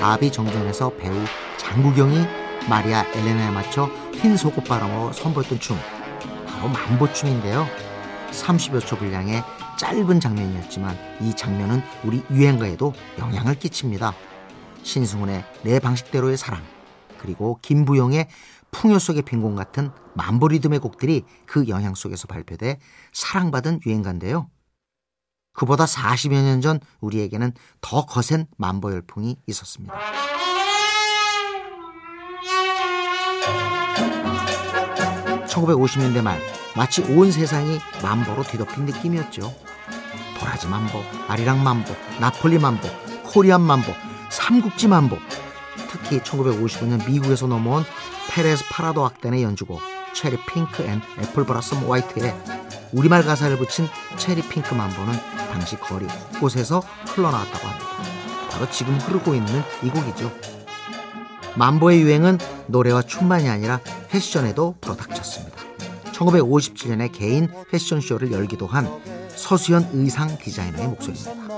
아비 정전에서 배우 장국영이 마리아 엘레나에 맞춰 흰 속옷 바람으로 선보였던 춤 바로 만보춤인데요. 30여 초 분량의 짧은 장면이었지만 이 장면은 우리 유행가에도 영향을 끼칩니다. 신승훈의 내 방식대로의 사랑 그리고 김부영의 풍요 속의 빈곤 같은 만보 리듬의 곡들이 그 영향 속에서 발표돼 사랑받은 유행가인데요. 그보다 40여 년 전 우리에게는 더 거센 맘보 열풍이 있었습니다. (1950년대) 말 마치 온 세상이 맘보로 뒤덮인 느낌이었죠 도라지 맘보, 아리랑 맘보, 나폴리 맘보, Korean 맘보, 삼국지 맘보 특히 1955년 미국에서 넘어온 페레스 프라도 악단의 연주곡 Cherry Pink and Apple Blossom White에 우리말 가사를 붙인 체리 핑크 맘보는 당시 거리 곳곳에서 흘러나왔다고 합니다. 바로 지금 흐르고 있는 이 곡이죠. 맘보의 유행은 노래와 춤만이 아니라 패션에도 불어닥쳤습니다. 1957년에 개인 패션쇼를 열기도 한 서수연 의상 디자이너의 목소리입니다.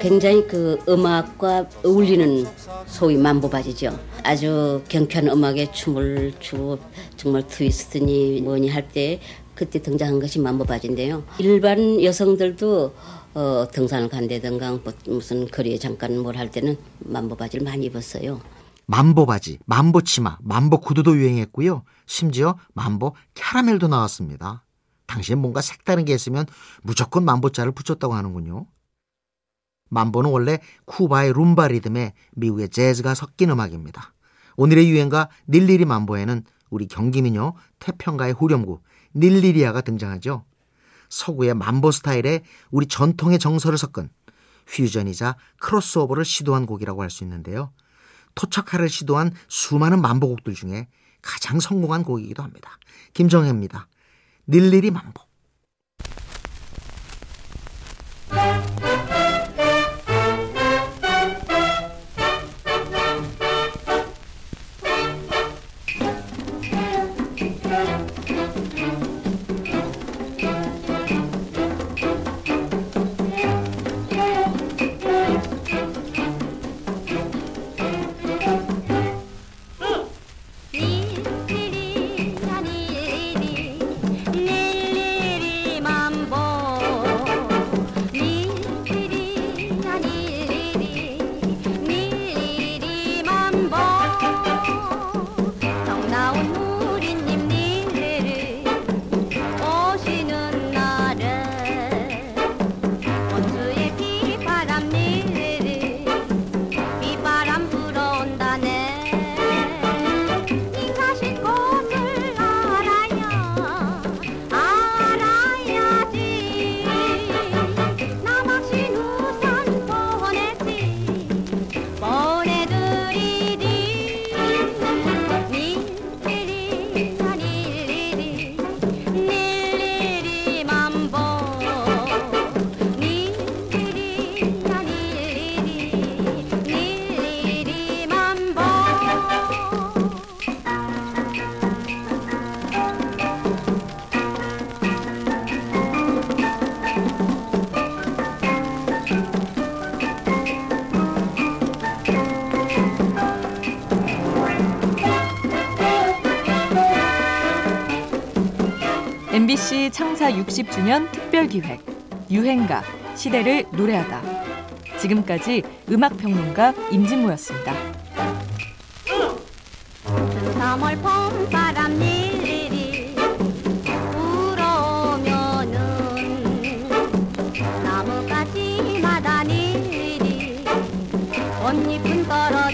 굉장히 그 음악과 어울리는 소위 맘보 바지죠. 아주 경쾌한 음악에 춤을 추고 정말 트위스트니 뭐니 할 때 그때 등장한 것이 만보바지인데요. 일반 여성들도 어, 등산을 간다든가 뭐 무슨 거리에 잠깐 뭘 할 때는 만보바지를 많이 입었어요. 만보 바지, 만보 치마, 만보 구두도 유행했고요. 심지어 만보 캐러멜도 나왔습니다. 당시엔 뭔가 색다른 게 있으면 무조건 만보자를 붙였다고 하는군요. 만보는 원래 쿠바의 룸바 리듬에 미국의 재즈가 섞인 음악입니다. 오늘의 유행가 닐리리 만보에는 우리 경기민요 태평가의 후렴구 닐리리아가 등장하죠. 서구의 만보 스타일에 우리 전통의 정서를 섞은 퓨전이자 크로스오버를 시도한 곡이라고 할 수 있는데요. 토착화를 시도한 수많은 만보곡들 중에 가장 성공한 곡이기도 합니다. 김정혜입니다. 닐리리 만보. MBC 창사 60주년 특별 기획 유행가 시대를 노래하다. 지금까지 음악 평론가 임진모였습니다. 3월 봄바람 일일이 불어오면은 나무가지마다 일일이 꽃잎은 떨어